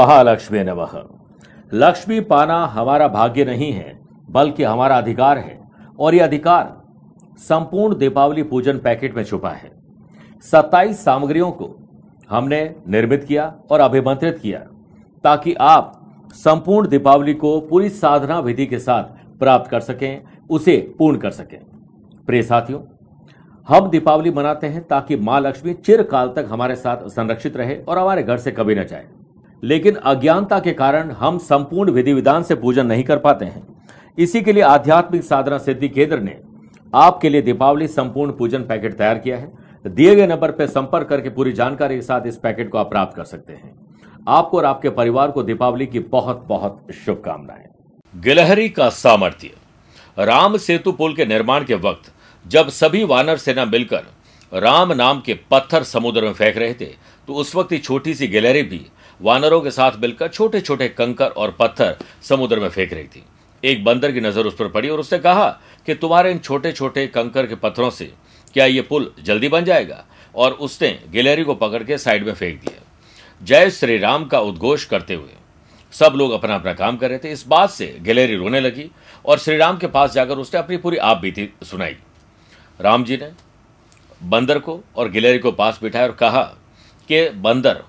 महालक्ष्मी नमः। लक्ष्मी पाना हमारा भाग्य नहीं है, बल्कि हमारा अधिकार है, और यह अधिकार संपूर्ण दीपावली पूजन पैकेट में छुपा है। 27 सामग्रियों को हमने निर्मित किया और अभिमंत्रित किया, ताकि आप संपूर्ण दीपावली को पूरी साधना विधि के साथ प्राप्त कर सकें, उसे पूर्ण कर सकें। प्रिय साथियों, हम दीपावली मनाते हैं ताकि माँ लक्ष्मी चिरकाल तक हमारे साथ संरक्षित रहे और हमारे घर से कभी न जाए। लेकिन अज्ञानता के कारण हम संपूर्ण विधि विधान से पूजन नहीं कर पाते हैं। इसी के लिए आध्यात्मिक साधना सिद्धि केंद्र ने आपके लिए दीपावली संपूर्ण पूजन पैकेट तैयार किया है। दिए गए नंबर पर संपर्क करके पूरी जानकारी के साथ इस पैकेट को आप प्राप्त कर सकते हैं। आपको और आपके परिवार को दीपावली की बहुत बहुत शुभकामनाएँ। गिलहरी का सामर्थ्य। राम सेतु पुल के निर्माण के वक्त जब सभी वानर सेना मिलकर राम नाम के पत्थर समुद्र में फेंक रहे थे तो उस वक्त ही छोटी सी गिलहरी भी वानरों के साथ मिलकर छोटे छोटे कंकर और पत्थर समुद्र में फेंक रही थी। एक बंदर की नज़र उस पर पड़ी और उसने कहा कि, तुम्हारे इन छोटे छोटे कंकर के पत्थरों से क्या ये पुल जल्दी बन जाएगा? और उसने गिलहरी को पकड़ के साइड में फेंक दिया। जय श्री राम का उद्घोष करते हुए सब लोग अपना अपना काम कर रहे थे। इस बात से गिलहरी रोने लगी और श्री राम के पास जाकर उसने अपनी पूरी आप बीती सुनाई। राम जी ने बंदर को और गिलहरी को पास बिठाया और कहा कि, बंदर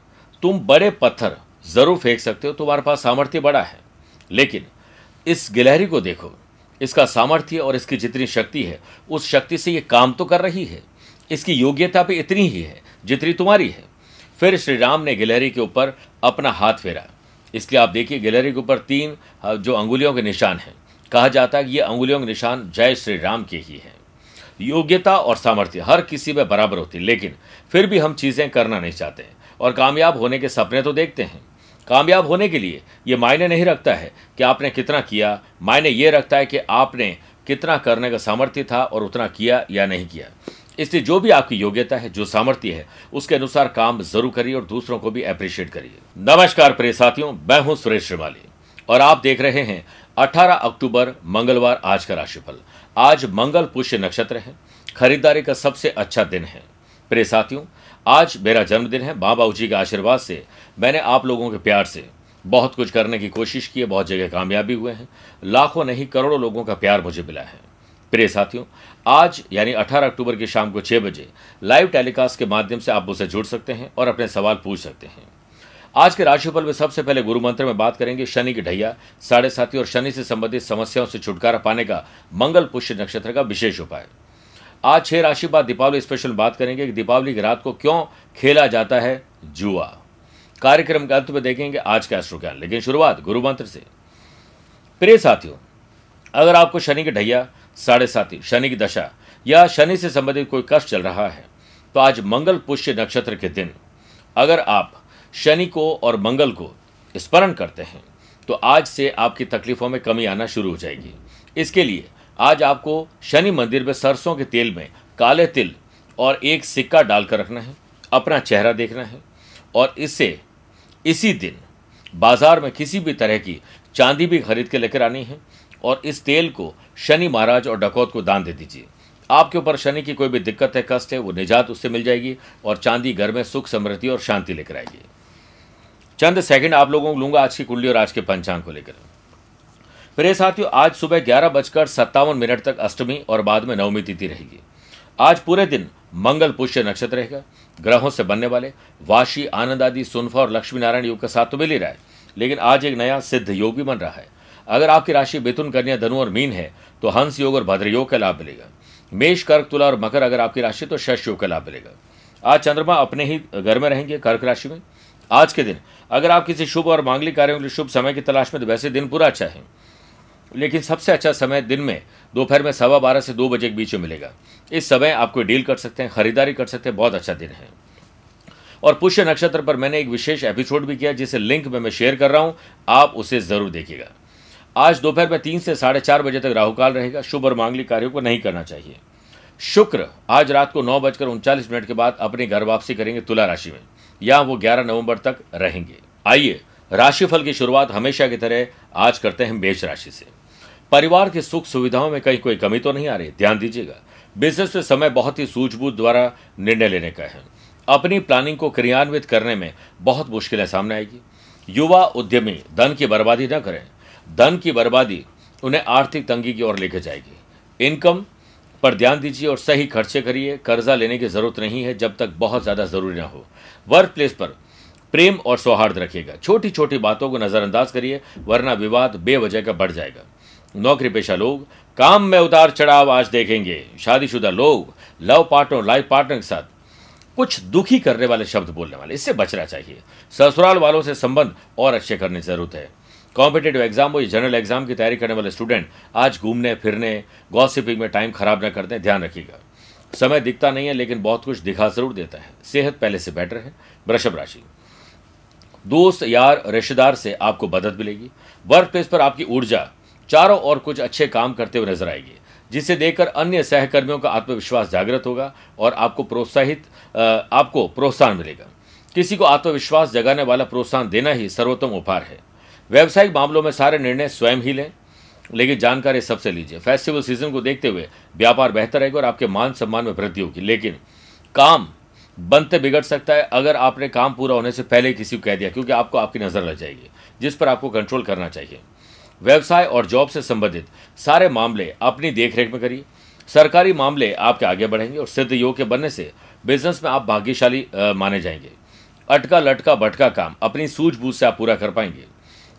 तुम बड़े पत्थर ज़रूर फेंक सकते हो, तुम्हारे पास सामर्थ्य बड़ा है। लेकिन इस गिलहरी को देखो, इसका सामर्थ्य और इसकी जितनी शक्ति है, उस शक्ति से ये काम तो कर रही है। इसकी योग्यता भी इतनी ही है, जितनी तुम्हारी है। फिर श्री राम ने गिलहरी के ऊपर अपना हाथ फेरा। इसलिए आप देखिए, गिलहरी के ऊपर तीन जो अंगुलियों के निशान हैं, कहा जाता है कि ये अंगुलियों के निशान जय श्री राम के ही हैं। योग्यता और सामर्थ्य हर किसी में बराबर होती है, लेकिन फिर भी हम चीज़ें करना नहीं चाहते। और कामयाब होने के सपने तो देखते हैं। कामयाब होने के लिए ये मायने नहीं रखता है कि आपने कितना किया, मायने ये रखता है कि आपने कितना करने का सामर्थ्य था और उतना किया या नहीं किया। इसलिए जो भी आपकी योग्यता है, जो सामर्थ्य है, उसके अनुसार काम ज़रूर करिए और दूसरों को भी अप्रिशिएट करिए। नमस्कार प्रिय साथियों, मैं हूँ सुरेश श्रीमाली और आप देख रहे हैं 18 अक्टूबर, मंगलवार, आज का राशिफल। आज मंगल पुष्य नक्षत्र है। खरीदारी का सबसे अच्छा दिन है। प्रिय साथियों आज मेरा जन्मदिन है, माँ बाबू जी के आशीर्वाद से, मैंने आप लोगों के प्यार से। बहुत कुछ करने की कोशिश की है, बहुत जगह कामयाबी हुए हैं। लाखों नहीं, करोड़ों लोगों का प्यार मुझे मिला है। प्रिय साथियों, आज, यानी 18 अक्टूबर की शाम को छह बजे, लाइव टेलीकास्ट के माध्यम से आप मुझसे जुड़ सकते हैं और अपने सवाल पूछ सकते हैं। आज के राशिफल में सबसे पहले गुरु मंत्र में बात करेंगे, शनि की ढैया। साढ़े साथी और शनि से संबंधित समस्याओं से छुटकारा पाने का मंगल पुष्य नक्षत्र का विशेष उपाय। आज छह राशि बाद दीपावली स्पेशल बात करेंगे कि दीपावली की रात को क्यों खेला जाता है जुआ। कार्यक्रम के अंत में देखेंगे आज का एस्ट्रो ज्ञान लेकिन शुरुआत गुरु मंत्र से। प्रिय साथियों, अगर आपको शनि की ढैया, साढ़े साथी शनि की दशा या शनि से संबंधित कोई कष्ट चल रहा है तो आज मंगल पुष्य नक्षत्र के दिन अगर आप शनि को और मंगल को स्मरण करते हैं तो आज से आपकी तकलीफों में कमी आना शुरू हो जाएगी। इसके लिए आज आपको शनि मंदिर में सरसों के तेल में काले तिल और एक सिक्का डालकर रखना है, अपना चेहरा देखना है और इससे इसी दिन बाज़ार में किसी भी तरह की चांदी भी खरीद के लेकर आनी है और इस तेल को शनि महाराज और डकौत को दान दे दीजिए। आपके ऊपर शनि की कोई भी दिक्कत है, कष्ट है, वो निजात उससे मिल जाएगी और चांदी घर में सुख, समृद्धि और शांति लेकर आएगी चंद सेकंड आप लोगों को लूँगा आज की कुंडली और आज के पंचांग को लेकर। प्रिय साथियों, आज सुबह ग्यारह बजकर सत्तावन मिनट तक अष्टमी और बाद में नवमी तिथि रहेगी। आज पूरे दिन मंगल पुष्य नक्षत्र रहेगा। ग्रहों से बनने वाले वाशी, आनंद आदि, सुनफा और लक्ष्मी नारायण योग का साथ तो मिल ही रहा है, लेकिन आज एक नया सिद्ध योग भी बन रहा है। अगर आपकी राशि मिथुन, कन्या, धनु और मीन है तो हंस योग और भद्र योग का लाभ मिलेगा। मेष, कर्क, तुला और मकर, अगर आपकी राशि तो शश योग का लाभ मिलेगा। आज चंद्रमा अपने ही घर में रहेंगे कर्क राशि में। आज के दिन, अगर आप किसी शुभ और मांगलिक कार्यों के लिए शुभ समय की तलाश में तो वैसे दिन पूरा अच्छा है। लेकिन सबसे अच्छा समय दिन में, दोपहर में सवा बारह से दो बजे के बीच में मिलेगा। इस समय आप कोई डील कर सकते हैं, खरीदारी कर सकते हैं, बहुत अच्छा दिन है। और पुष्य नक्षत्र पर मैंने एक विशेष एपिसोड भी किया, जिसे लिंक में मैं शेयर कर रहा हूँ, आप उसे ज़रूर देखिएगा। आज दोपहर में तीन से साढ़े चार बजे तक राहुकाल रहेगा, शुभ और मांगलिक कार्यों को नहीं करना चाहिए। शुक्र, आज रात को नौ बजकर उनचालीस मिनट के बाद अपनी घर वापसी करेंगे तुला राशि में। या वो ग्यारह नवंबर तक रहेंगे। आइए, राशिफल की शुरुआत हमेशा की तरह आज करते हैं मेष राशि से। परिवार की सुख सुविधाओं में कहीं कोई कमी तो नहीं आ रही? ध्यान दीजिएगा। बिज़नेस में समय बहुत ही सूझबूझ द्वारा निर्णय लेने का है। अपनी प्लानिंग को क्रियान्वित करने में बहुत मुश्किलें सामने आएगी। युवा उद्यमी धन की बर्बादी न करें। धन की बर्बादी उन्हें आर्थिक तंगी की ओर लेकर जाएगी। इनकम पर ध्यान दीजिए और सही खर्चे करिए। कर्जा लेने की ज़रूरत नहीं है जब तक बहुत ज़्यादा ज़रूरी ना हो। वर्क प्लेस पर प्रेम और सौहार्द रखिएगा। छोटी छोटी बातों को नजरअंदाज करिए, वरना विवाद बेवजह का बढ़ जाएगा। नौकरी पेशा लोग, काम में उतार चढ़ाव आज देखेंगे। शादीशुदा लोग, लव पार्टनर लाइफ पार्टनर के साथ कुछ दुखी करने वाले शब्द बोलने वाले, इससे बचना चाहिए। ससुराल वालों से संबंध और अच्छे करने की ज़रूरत है। कॉम्पिटेटिव एग्ज़ाम या जनरल एग्ज़ाम की तैयारी करने वाले स्टूडेंट आज घूमने, फिरने गॉसिपिंग में टाइम खराब न करते, ध्यान रखिएगा। समय दिखता नहीं है, लेकिन बहुत कुछ दिखा ज़रूर देता है। सेहत पहले से बेटर है। वृषभ राशि। दोस्त, यार, रिश्तेदार से आपको मदद मिलेगी। वर्क प्लेस पर आपकी ऊर्जा चारों ओर कुछ अच्छे काम करते हुए नज़र आएगी, जिसे देखकर अन्य सहकर्मियों का आत्मविश्वास जागृत होगा और आपको प्रोत्साहित आपको प्रोत्साहन मिलेगा। किसी को आत्मविश्वास जगाने वाला प्रोत्साहन देना ही सर्वोत्तम उपहार है। व्यावसायिक मामलों में सारे निर्णय स्वयं ही लें, लेकिन जानकारी सबसे लीजिए। फेस्टिवल सीज़न को देखते हुए व्यापार बेहतर रहेगा और आपके मान सम्मान में वृद्धि होगी, लेकिन काम बनते बिगड़ सकता है अगर आपने काम पूरा होने से पहले किसी को कह दिया, क्योंकि आपको आपकी नज़र लग जाएगी, जिस पर आपको कंट्रोल करना चाहिए। व्यवसाय और जॉब से संबंधित सारे मामले अपनी देखरेख में करिए। सरकारी मामले आपके आगे बढ़ेंगे और सिद्ध योग के बनने से बिज़नेस में आप भाग्यशाली माने जाएँगे। अटका लटका भटका काम अपनी सूझबूझ से आप पूरा कर पाएँगे।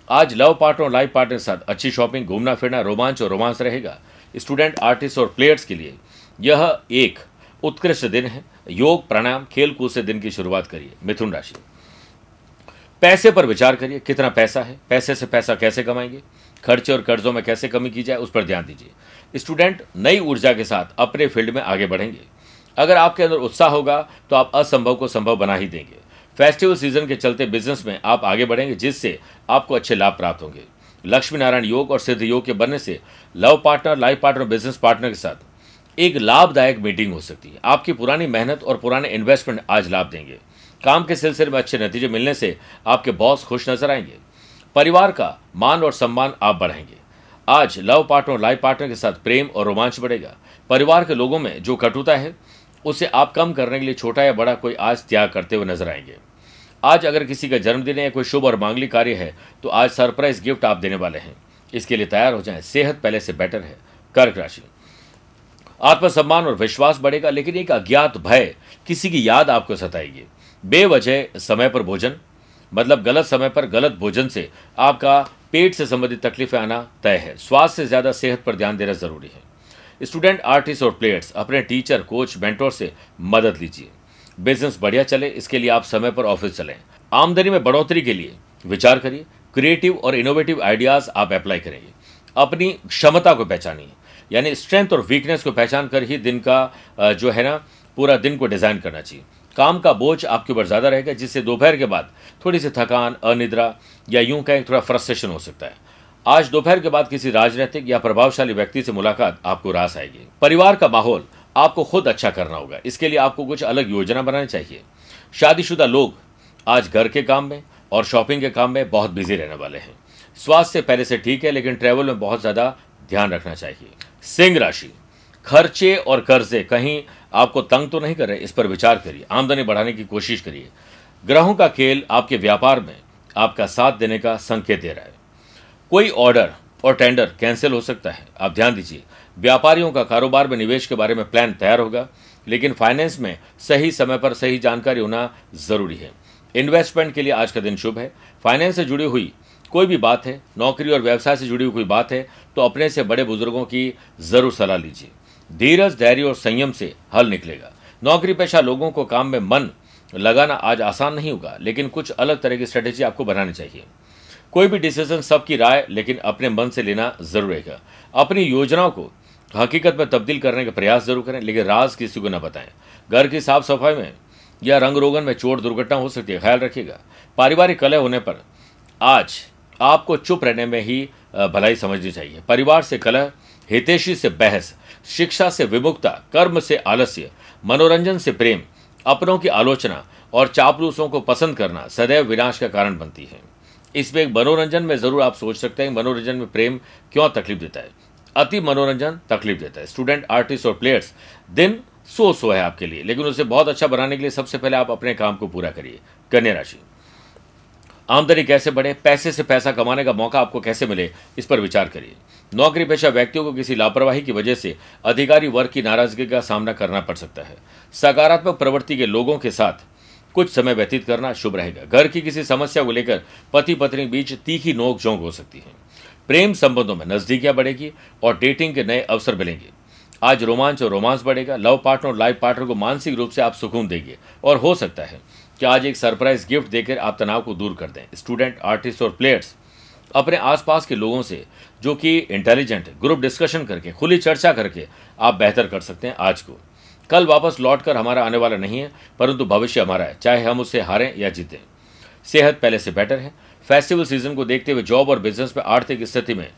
आज लव पार्टनर और लाइफ पार्टनर के साथ अच्छी शॉपिंग, घूमना फिरना, रोमांच और रोमांस रहेगा। स्टूडेंट, आर्टिस्ट और प्लेयर्स के लिए यह एक उत्कृष्ट दिन है। योग, प्राणायाम खेल कूद से दिन की शुरुआत करिए, मिथुन राशि। पैसे पर विचार करिए, कितना पैसा है, पैसे से पैसा कैसे कमाएँगे? खर्चे और कर्जों में कैसे कमी की जाए, उस पर ध्यान दीजिए। स्टूडेंट नई ऊर्जा के साथ अपने फ़ील्ड में आगे बढ़ेंगे। अगर आपके अंदर उत्साह होगा तो आप असंभव को संभव बना ही देंगे। फेस्टिवल सीज़न के चलते बिज़नेस में आप आगे बढ़ेंगे, जिससे आपको अच्छे लाभ प्राप्त होंगे। लक्ष्मी नारायण योग और सिद्ध योग के बनने से love partner, life partner business partner के साथ एक लाभदायक मीटिंग हो सकती है। आपकी पुरानी मेहनत और पुराने इन्वेस्टमेंट आज लाभ देंगे। काम के सिलसिले में अच्छे नतीजे मिलने से आपके बॉस खुश नज़र आएँगे। परिवार का मान और सम्मान आप बढ़ाएँगे। आज लव पार्टनर लाइफ पार्टनर के साथ प्रेम और रोमांच बढ़ेगा। परिवार के लोगों में जो कटुता है, उसे आप कम करने के लिए छोटा या बड़ा कोई आज त्याग करते हुए नज़र आएँगे। आज अगर किसी का जन्मदिन है या कोई शुभ और मांगलिक कार्य है तो आज सरप्राइज़ गिफ्ट आप देने वाले हैं। इसके लिए तैयार हो जाएँ, सेहत पहले से बेटर है। कर्क राशि। आत्मसम्मान और विश्वास बढ़ेगा, लेकिन एक अज्ञात भय किसी की याद आपको सताएगी। बेवजह समय पर भोजन मतलब गलत समय पर गलत भोजन से आपका पेट से संबंधित तकलीफें आना तय है। स्वास्थ्य से ज़्यादा सेहत पर ध्यान देना ज़रूरी है। स्टूडेंट, आर्टिस्ट और प्लेयर्स, अपने टीचर, कोच, मेंटोर से मदद लीजिए। बिज़नेस बढ़िया चले, इसके लिए आप समय पर ऑफ़िस चलें। आमदनी में बढ़ोतरी के लिए विचार करिए। क्रिएटिव और इनोवेटिव आइडियाज़ आप अप्लाई करेंगे। अपनी क्षमता को पहचानिए। यानी स्ट्रेंथ और वीकनेस को पहचान कर ही दिन का जो है ना, पूरा दिन को डिज़ाइन करना चाहिए। काम का बोझ आपके ऊपर ज़्यादा रहेगा, जिससे दोपहर के बाद थोड़ी सी थकान, अनिद्रा या यूँ कहें थोड़ा फ्रस्ट्रेशन हो सकता है। आज दोपहर के बाद किसी राजनीतिक या प्रभावशाली व्यक्ति से मुलाकात आपको रास आएगी। परिवार का माहौल आपको खुद अच्छा करना होगा। इसके लिए आपको कुछ अलग योजना बनानी चाहिए। शादीशुदा लोग आज घर के काम में और शॉपिंग के काम में बहुत बिज़ी रहने वाले हैं। स्वास्थ्य पहले से ठीक है, लेकिन ट्रैवल में बहुत ज़्यादा ध्यान रखना चाहिए। सिंह राशि। खर्चे और कर्जे कहीं आपको तंग तो नहीं कर रहे इस पर विचार करिए, आमदनी बढ़ाने की कोशिश करिए। ग्रहों का खेल आपके व्यापार में आपका साथ देने का संकेत दे रहा है। कोई ऑर्डर और टेंडर कैंसिल हो सकता है, आप ध्यान दीजिए। व्यापारियों का कारोबार में निवेश के बारे में प्लान तैयार होगा, लेकिन फाइनेंस में सही समय पर सही जानकारी होना ज़रूरी है। इन्वेस्टमेंट के लिए आज का दिन शुभ है। फाइनेंस से जुड़ी हुई कोई भी बात है, नौकरी और व्यवसाय से जुड़ी हुई कोई बात है तो अपने से बड़े बुज़ुर्गों की ज़रूर सलाह लीजिए। धीरज, धैर्य और संयम से हल निकलेगा। नौकरी पेशा लोगों को काम में मन लगाना आज आसान नहीं होगा, लेकिन कुछ अलग तरह की स्ट्रेटेजी आपको बनानी चाहिए। कोई भी डिसीज़न सबकी राय, लेकिन अपने मन से लेना ज़रूर रहेगा अपनी योजनाओं को हकीकत में तब्दील करने का प्रयास ज़रूर करें, लेकिन राज किसी को न बताएँ। घर की साफ़ सफ़ाई में या रंग रोगन में चोट, दुर्घटना हो सकती है, ख्याल रखिएगा। पारिवारिक कलह होने पर आज आपको चुप रहने में ही भलाई समझनी चाहिए। परिवार से कलह, हितेशी से बहस शिक्षा से विमुक्ता, कर्म से आलस्य, मनोरंजन से प्रेम, अपनों की आलोचना और चापलूसों को पसंद करना सदैव विनाश का कारण बनती है। इसमें एक मनोरंजन में ज़रूर आप सोच सकते हैं मनोरंजन में प्रेम क्यों तकलीफ़ देता है? अति मनोरंजन तकलीफ़ देता है। स्टूडेंट, आर्टिस्ट और प्लेयर्स दिन सो सो है आपके लिए, लेकिन उसे बहुत अच्छा बनाने के लिए सबसे पहले आप अपने काम को पूरा करिए। कन्या राशि। आमदनी कैसे बढ़े, पैसे से पैसा कमाने का मौका आपको कैसे मिले, इस पर विचार करिए। नौकरी पेशा व्यक्तियों को किसी लापरवाही की वजह से अधिकारी वर्ग की नाराज़गी का सामना करना पड़ सकता है। सकारात्मक प्रवृत्ति के लोगों के साथ कुछ समय व्यतीत करना शुभ रहेगा। घर की किसी समस्या को लेकर पति पत्नी बीच तीखी नोक झोंक हो सकती है। प्रेम संबंधों में नजदीकियाँ बढ़ेगी और डेटिंग के नए अवसर मिलेंगे। आज रोमांच और रोमांस बढ़ेगा। लव पार्टनर और लाइफ पार्टनर को मानसिक रूप से आप सुकून देंगे और हो सकता है कि आज एक सरप्राइज़ गिफ्ट देकर आप तनाव को दूर कर दें। स्टूडेंट, आर्टिस्ट और प्लेयर्स, अपने आसपास के लोगों से, जो कि इंटेलिजेंट ग्रुप डिस्कशन करके, खुली चर्चा करके आप बेहतर कर सकते हैं आज को। कल वापस लौटकर हमारा आने वाला नहीं है, परंतु भविष्य हमारा है, चाहे हम उससे हारें या जीतें। सेहत पहले से बेटर है। फेस्टिवल सीज़न को देखते हुए जॉब और बिज़नेस में आर्थिक स्थिति में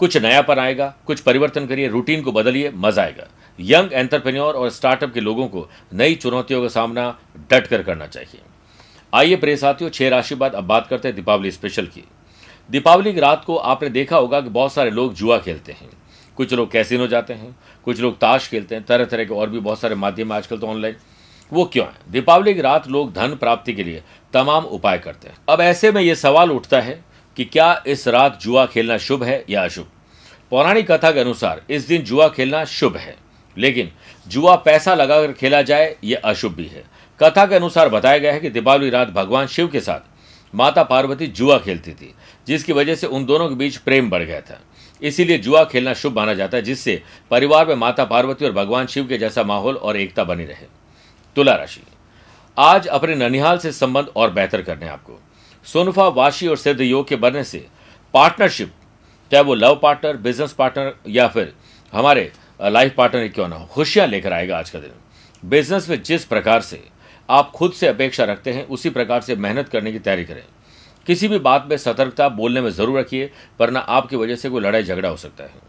कुछ नयापन आएगा, कुछ परिवर्तन करिए रूटीन को बदलिए, मज़ा आएगा। यंग एंटरप्रेन्योर और स्टार्टअप के लोगों को नई चुनौतियों का सामना डट कर करना चाहिए। आइए प्रिय साथियों, छह राशि बाद अब बात करते हैं दीपावली स्पेशल की। दीपावली की रात को आपने देखा होगा कि बहुत सारे लोग जुआ खेलते हैं। कुछ लोग कैसिनो जाते हैं, कुछ लोग ताश खेलते हैं तरह तरह के और भी बहुत सारे माध्यम आजकल तो ऑनलाइन वो क्यों है? दीपावली की रात लोग धन प्राप्ति के लिए तमाम उपाय करते हैं। अब ऐसे में ये सवाल उठता है कि क्या इस रात जुआ खेलना शुभ है या अशुभ? पौराणिक कथा के अनुसार इस दिन जुआ खेलना शुभ है। लेकिन जुआ पैसा लगाकर खेला जाए यह अशुभ भी है। कथा के अनुसार बताया गया है कि दीपावली रात भगवान शिव के साथ माता पार्वती जुआ खेलती थी, जिसकी वजह से उन दोनों के बीच प्रेम बढ़ गया था। इसीलिए जुआ खेलना शुभ माना जाता है, जिससे परिवार में माता पार्वती और भगवान शिव के जैसा माहौल और एकता बनी रहे। तुला राशि। आज अपने ननिहाल से संबंध और बेहतर करने आपको। सोनफा, वाशी और सिद्ध योग के बनने से पार्टनरशिप चाहे वो लव पार्टनर बिज़नेस पार्टनर या फिर हमारे लाइफ पार्टनर क्यों ना हो? खुशियाँ लेकर आएगा आज का दिन। बिज़नेस में जिस प्रकार से आप खुद से अपेक्षा रखते हैं, उसी प्रकार से मेहनत करने की तैयारी करें। किसी भी बात में सतर्कता बोलने में ज़रूर रखिए, वरना आपकी वजह से कोई लड़ाई झगड़ा हो सकता है।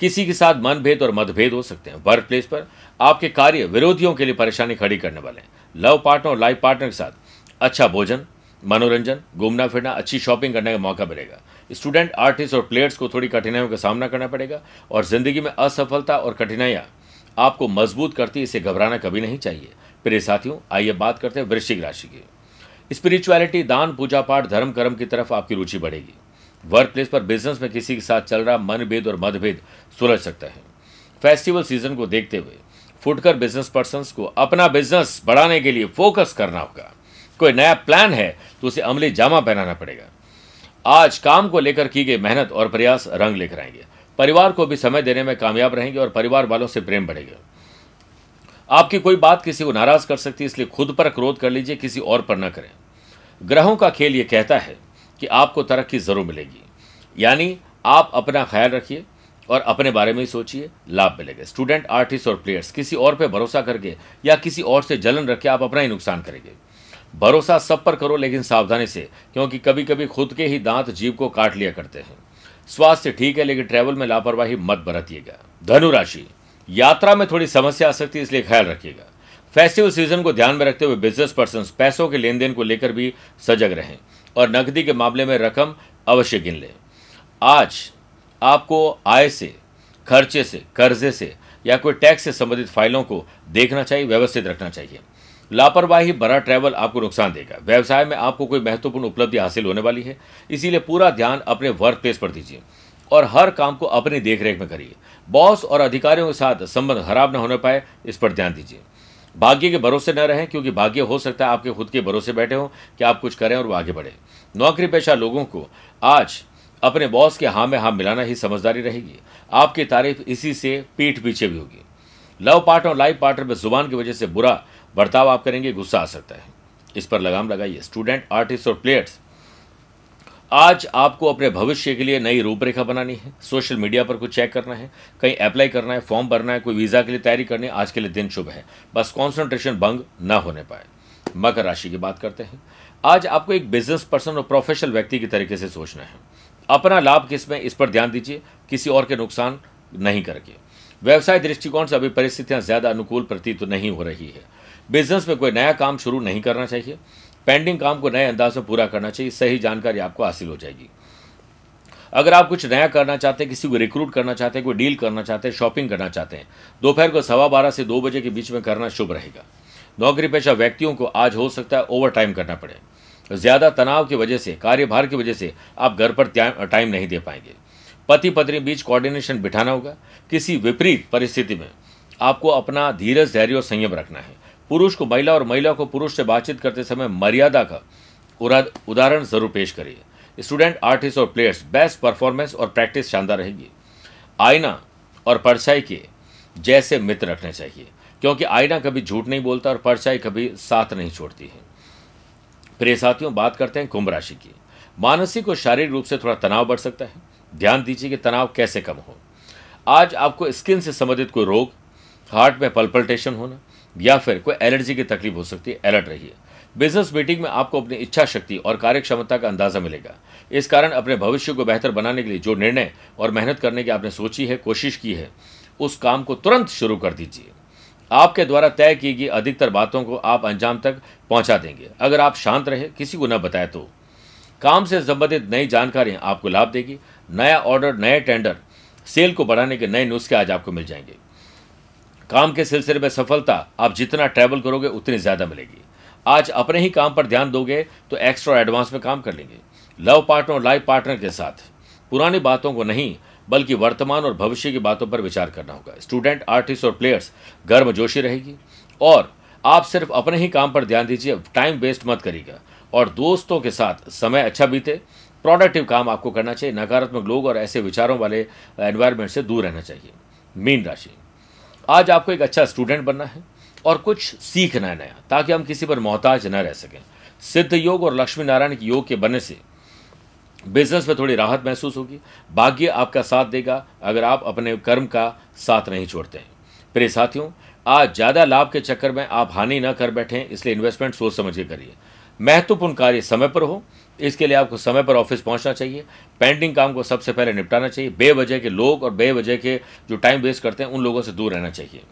किसी के साथ मनभेद और मतभेद हो सकते हैं। वर्क प्लेस पर आपके कार्य विरोधियों के लिए परेशानी खड़ी करने वाले हैं। लव पार्टनर और लाइफ पार्टनर के साथ अच्छा भोजन, मनोरंजन घूमना फिरना अच्छी शॉपिंग करने का मौका मिलेगा। स्टूडेंट, आर्टिस्ट और प्लेयर्स को थोड़ी कठिनाइयों का सामना करना पड़ेगा और ज़िंदगी में असफलता और कठिनाइयाँ आपको मज़बूत करती इसे घबराना कभी नहीं चाहिए। प्रिय साथियों, आइए बात करते हैं वृश्चिक राशि की। स्पिरिचुअलिटी, दान, पूजा पाठ, धर्म, कर्म की तरफ़ आपकी रुचि बढ़ेगी। वर्क प्लेस पर बिज़नेस में किसी के साथ चल रहा मनभेद और मतभेद सुलझ सकता है। फेस्टिवल सीज़न को देखते हुए फुटकर बिज़नेस पर्सन को अपना बिज़नेस बढ़ाने के लिए फोकस करना होगा। कोई नया प्लान है तो उसे अमली जामा पहनाना पड़ेगा। आज काम को लेकर की गई मेहनत और प्रयास रंग लेकर आएँगे। परिवार को भी समय देने में कामयाब रहेंगे और परिवार वालों से प्रेम बढ़ेगा। आपकी कोई बात किसी को नाराज़ कर सकती है, इसलिए खुद पर क्रोध कर लीजिए, किसी और पर न करें। ग्रहों का खेल यह कहता है कि आपको तरक्की ज़रूर मिलेगी। यानी आप अपना ख्याल रखिए और अपने बारे में ही सोचिए, लाभ मिलेगा। स्टूडेंट, आर्टिस्ट और प्लेयर्स, किसी और पे भरोसा करके या किसी और से जलन रख आप अपना ही नुकसान करेंगे। भरोसा सब पर करो लेकिन सावधानी से, क्योंकि कभी कभी खुद के ही दांत जीव को काट लिया करते हैं। स्वास्थ्य ठीक है, लेकिन ट्रैवल में लापरवाही मत बरतिएगा। धनुराशि यात्रा में थोड़ी समस्या आ सकती है, इसलिए ख्याल रखिएगा। फेस्टिवल सीज़न को ध्यान में रखते हुए बिज़नेस पर्सन पैसों के लेन देन को लेकर भी सजग रहें और नकदी के मामले में रकम अवश्य गिन लें। आज आपको आय से, खर्चे से, कर्जे से या कोई टैक्स से संबंधित फाइलों को देखना चाहिए, व्यवस्थित रखना चाहिए। लापरवाही बड़ा ट्रैवल आपको नुकसान देगा। व्यवसाय में आपको कोई महत्वपूर्ण उपलब्धि हासिल होने वाली है, इसीलिए पूरा ध्यान अपने वर्क प्लेस पर दीजिए और हर काम को अपनी देखरेख में करिए। बॉस और अधिकारियों के साथ संबंध खराब न होने पाए, इस पर ध्यान दीजिए। भाग्य के भरोसे न रहें, क्योंकि भाग्य हो सकता है आपके खुद के भरोसे बैठे हों कि आप कुछ करें और वो आगे बढ़े। नौकरी पेशा लोगों को आज अपने बॉस के हाँ में हाँ मिलाना ही समझदारी रहेगी। आपकी तारीफ़ इसी से पीठ पीछे भी होगी। लव पार्टनर और लाइफ पार्टनर में ज़ुबान की वजह से बुरा बर्ताव आप करेंगे, गुस्सा आ सकता है। इस पर लगाम लगाइए। स्टूडेंट आर्टिस्ट और प्लेयर्स आज आपको अपने भविष्य के लिए नई रूपरेखा बनानी है। सोशल मीडिया पर कुछ चेक करना है, कहीं अप्लाई करना है फॉर्म भरना है, कोई वीज़ा के लिए तैयारी करनी है, आज के लिए दिन शुभ है। बस कॉन्सेंट्रेशन भंग न होने पाए। मकर राशि की बात करते हैं। आज आपको एक बिज़नेस पर्सन और प्रोफेशनल व्यक्ति के तरीके से सोचना है। अपना लाभ किसमें, इस पर ध्यान दीजिए। किसी और के नुकसान नहीं करके व्यवसाय दृष्टिकोण से अभी परिस्थितियाँ ज़्यादा अनुकूल प्रतीत तो नहीं हो रही है। बिज़नेस में कोई नया काम शुरू नहीं करना चाहिए। पेंडिंग काम को नए अंदाज में पूरा करना चाहिए। सही जानकारी आपको हासिल हो जाएगी। अगर आप कुछ नया करना चाहते हैं, किसी को रिक्रूट करना चाहते हैं, कोई डील करना चाहते हैं शॉपिंग करना चाहते हैं, दोपहर को सवा बारह से दो बजे के बीच में करना शुभ रहेगा। नौकरी पेशा व्यक्तियों को आज हो सकता है ओवर टाइम करना पड़े। ज़्यादा तनाव की वजह से, कार्यभार की वजह से आप घर पर टाइम नहीं दे पाएँगे। पति पत्नी बीच कोऑर्डिनेशन बिठाना होगा। किसी विपरीत परिस्थिति में आपको अपना धीरज, धैर्य और संयम रखना है। पुरुष को महिला और महिला को पुरुष से बातचीत करते समय मर्यादा का उदाहरण ज़रूर पेश करिए। स्टूडेंट, आर्टिस्ट और प्लेयर्स, बेस्ट परफॉर्मेंस और प्रैक्टिस शानदार रहेगी। आईना और परछाई के जैसे मित्र रखने चाहिए, क्योंकि आईना कभी झूठ नहीं बोलता और परछाई कभी साथ नहीं छोड़ती है। प्रिय साथियों, बात करते हैं कुंभ राशि की। मानसिक और शारीरिक रूप से थोड़ा तनाव बढ़ सकता है। ध्यान दीजिए कि तनाव कैसे कम हो। आज आपको स्किन से संबंधित कोई रोग, हार्ट में पल्पल्टेशन होना या फिर कोई एलर्जी की तकलीफ़ हो सकती है, अलर्ट रहिए। बिज़नेस मीटिंग में आपको अपनी इच्छा शक्ति और कार्य क्षमता का अंदाज़ा मिलेगा। इस कारण अपने भविष्य को बेहतर बनाने के लिए जो निर्णय और मेहनत करने की आपने सोची है, कोशिश की है, उस काम को तुरंत शुरू कर दीजिए। आपके द्वारा तय की गई अधिकतर बातों को आप अंजाम तक पहुँचा देंगे। अगर आप शांत रहे, किसी को न बताए तो। काम से संबंधित नई जानकारियाँ आपको लाभ देगी। नया ऑर्डर, नए टेंडर, सेल को बढ़ाने के नए नुस्खे आज आपको मिल जाएँगे। काम के सिलसिले में सफलता आप जितना ट्रैवल करोगे, उतनी ज़्यादा मिलेगी। आज अपने ही काम पर ध्यान दोगे तो एक्स्ट्रा एडवांस में काम कर लेंगे। लव पार्टनर और लाइफ पार्टनर के साथ। पुरानी बातों को नहीं, बल्कि वर्तमान और भविष्य की बातों पर विचार करना होगा। स्टूडेंट आर्टिस्ट और प्लेयर्स गर्म जोशी रहेगी। और आप सिर्फ़ अपने ही काम पर ध्यान दीजिए टाइम वेस्ट मत करिएगा। और दोस्तों के साथ समय अच्छा बीते। प्रोडक्टिव काम आपको करना चाहिए। नकारात्मक लोग और ऐसे विचारों वाले एनवायरमेंट से दूर रहना चाहिए। मीन राशि। आज आपको एक अच्छा स्टूडेंट बनना है और कुछ सीखना है नया, ताकि हम किसी पर मोहताज न रह सकें। सिद्ध योग और लक्ष्मी नारायण के योग के बनने से बिज़नेस में थोड़ी राहत महसूस होगी। भाग्य आपका साथ देगा, अगर आप अपने कर्म का साथ नहीं छोड़ते हैं। प्रिय साथियों, आज ज़्यादा लाभ के चक्कर में आप हानि न कर बैठे इसलिए इन्वेस्टमेंट सोच समझ के करिए। महत्वपूर्ण कार्य समय पर हो इसके लिए आपको समय पर ऑफ़िस पहुँचना चाहिए। पेंडिंग काम को सबसे पहले निपटाना चाहिए। बेवजह के लोग और बेवजह के जो टाइम वेस्ट करते हैं, उन लोगों से दूर रहना चाहिए।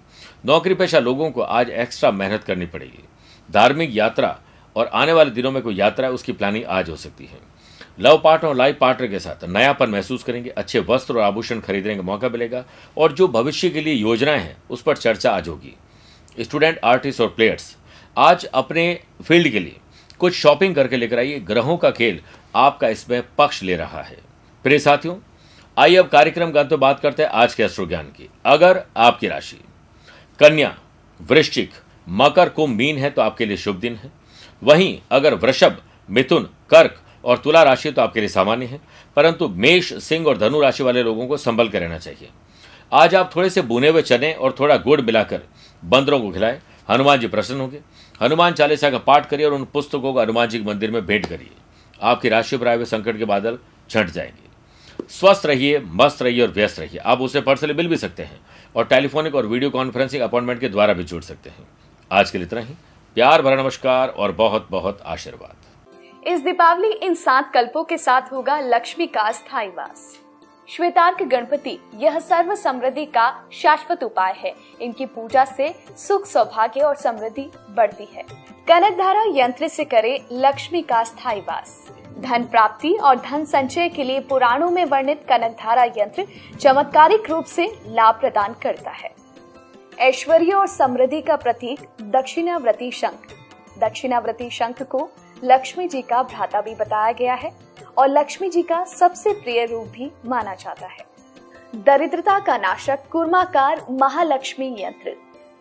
नौकरी पेशा लोगों को आज एक्स्ट्रा मेहनत करनी पड़ेगी। धार्मिक यात्रा और आने वाले दिनों में कोई यात्रा है उसकी प्लानिंग आज हो सकती है। लव पार्टनर और लाइफ पार्टनर के साथ नयापन महसूस करेंगे, अच्छे वस्त्र और आभूषण खरीदने का मौका मिलेगा और जो भविष्य के लिए योजनाएँ हैं, उस पर चर्चा आज होगी। स्टूडेंट आर्टिस्ट और प्लेयर्स आज अपने फ़ील्ड के लिए कुछ शॉपिंग करके लेकर आइए। ग्रहों का खेल आपका इसमें पक्ष ले रहा है। प्रिय साथियों, आइए अब कार्यक्रम का तो बात करते हैं आज के अश्रु ज्ञान की। अगर आपकी राशि, कन्या, वृश्चिक, मकर, कुंभ, मीन है तो आपके लिए शुभ दिन है। वहीं अगर वृषभ, मिथुन, कर्क और तुला राशि तो आपके लिए सामान्य है। परंतु मेष, सिंह और धनु राशि वाले लोगों को संभल कर रहना चाहिए। आज आप थोड़े से बुने हुए चने और थोड़ा गुड़ मिलाकर बंदरों को खिलाएँ। हनुमान जी प्रसन्न होंगे। हनुमान चालीसा का पाठ करिए और उन पुस्तकों को हनुमान जी के मंदिर में भेंट करिए। आपकी राशि पर आए हुए संकट के बादल छंट जाएँगे। स्वस्थ रहिए, मस्त रहिए और व्यस्त रहिए। आप उसे पर्सनली मिल भी सकते हैं और टेलीफोनिक और वीडियो कॉन्फ्रेंसिंग अपॉइंटमेंट के द्वारा भी जुड़ सकते हैं। आज के लिए इतना ही। प्यार भरा नमस्कार और बहुत बहुत आशीर्वाद। इस दीपावली इन सात कल्पों के साथ होगा लक्ष्मी का स्थायी वास। श्वेतार्क गणपति, यह सर्व समृद्धि का शाश्वत उपाय है। इनकी पूजा से सुख सौभाग्य और समृद्धि बढ़ती है। कनक धारा यंत्र से करे लक्ष्मी का स्थायी वास। धन प्राप्ति और धन संचय के लिए पुराणों में वर्णित कनक धारा यंत्र चमत्कारिक रूप से लाभ प्रदान करता है। ऐश्वर्य और समृद्धि का प्रतीक दक्षिणाव्रती शंख। दक्षिणाव्रती शंख को लक्ष्मी जी का भ्राता भी बताया गया है। और लक्ष्मी जी का सबसे प्रिय रूप भी माना जाता है। दरिद्रता का नाशक कुर्माकार महालक्ष्मी यंत्र,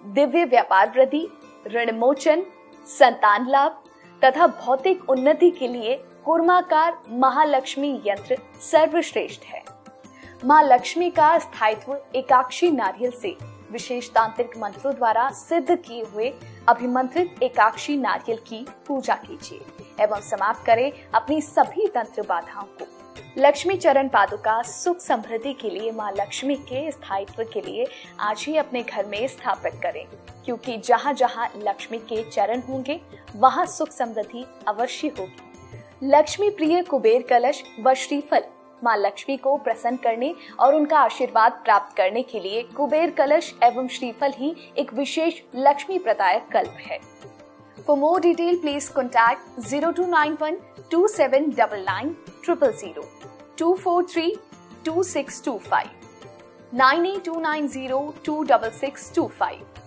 दिव्य व्यापार वृद्धि, ऋण मोचन, संतान लाभ तथा भौतिक उन्नति के लिए कुर्माकार महालक्ष्मी यंत्र सर्वश्रेष्ठ है। माँ लक्ष्मी का स्थायित्व एकाक्षी नारियल से विशेष तांत्रिक मंत्रों द्वारा सिद्ध किए हुए अभिमंत्रित एकाक्षी नारियल की पूजा कीजिए। एवं समाप्त करें अपनी सभी तंत्र बाधाओं को। लक्ष्मी चरण पादुका सुख समृद्धि के लिए, माँ लक्ष्मी के स्थायित्व के लिए आज ही अपने घर में स्थापित करें, क्योंकि जहाँ जहाँ लक्ष्मी के चरण होंगे, वहाँ सुख समृद्धि अवश्य होगी। लक्ष्मी प्रिय कुबेर कलश व श्रीफल, माँ लक्ष्मी को प्रसन्न करने और उनका आशीर्वाद प्राप्त करने के लिए कुबेर कलश एवं श्रीफल ही एक विशेष लक्ष्मी प्रदायक कल्प है। For more detail, please contact 0291 2799 000 243 2625 98290 26625.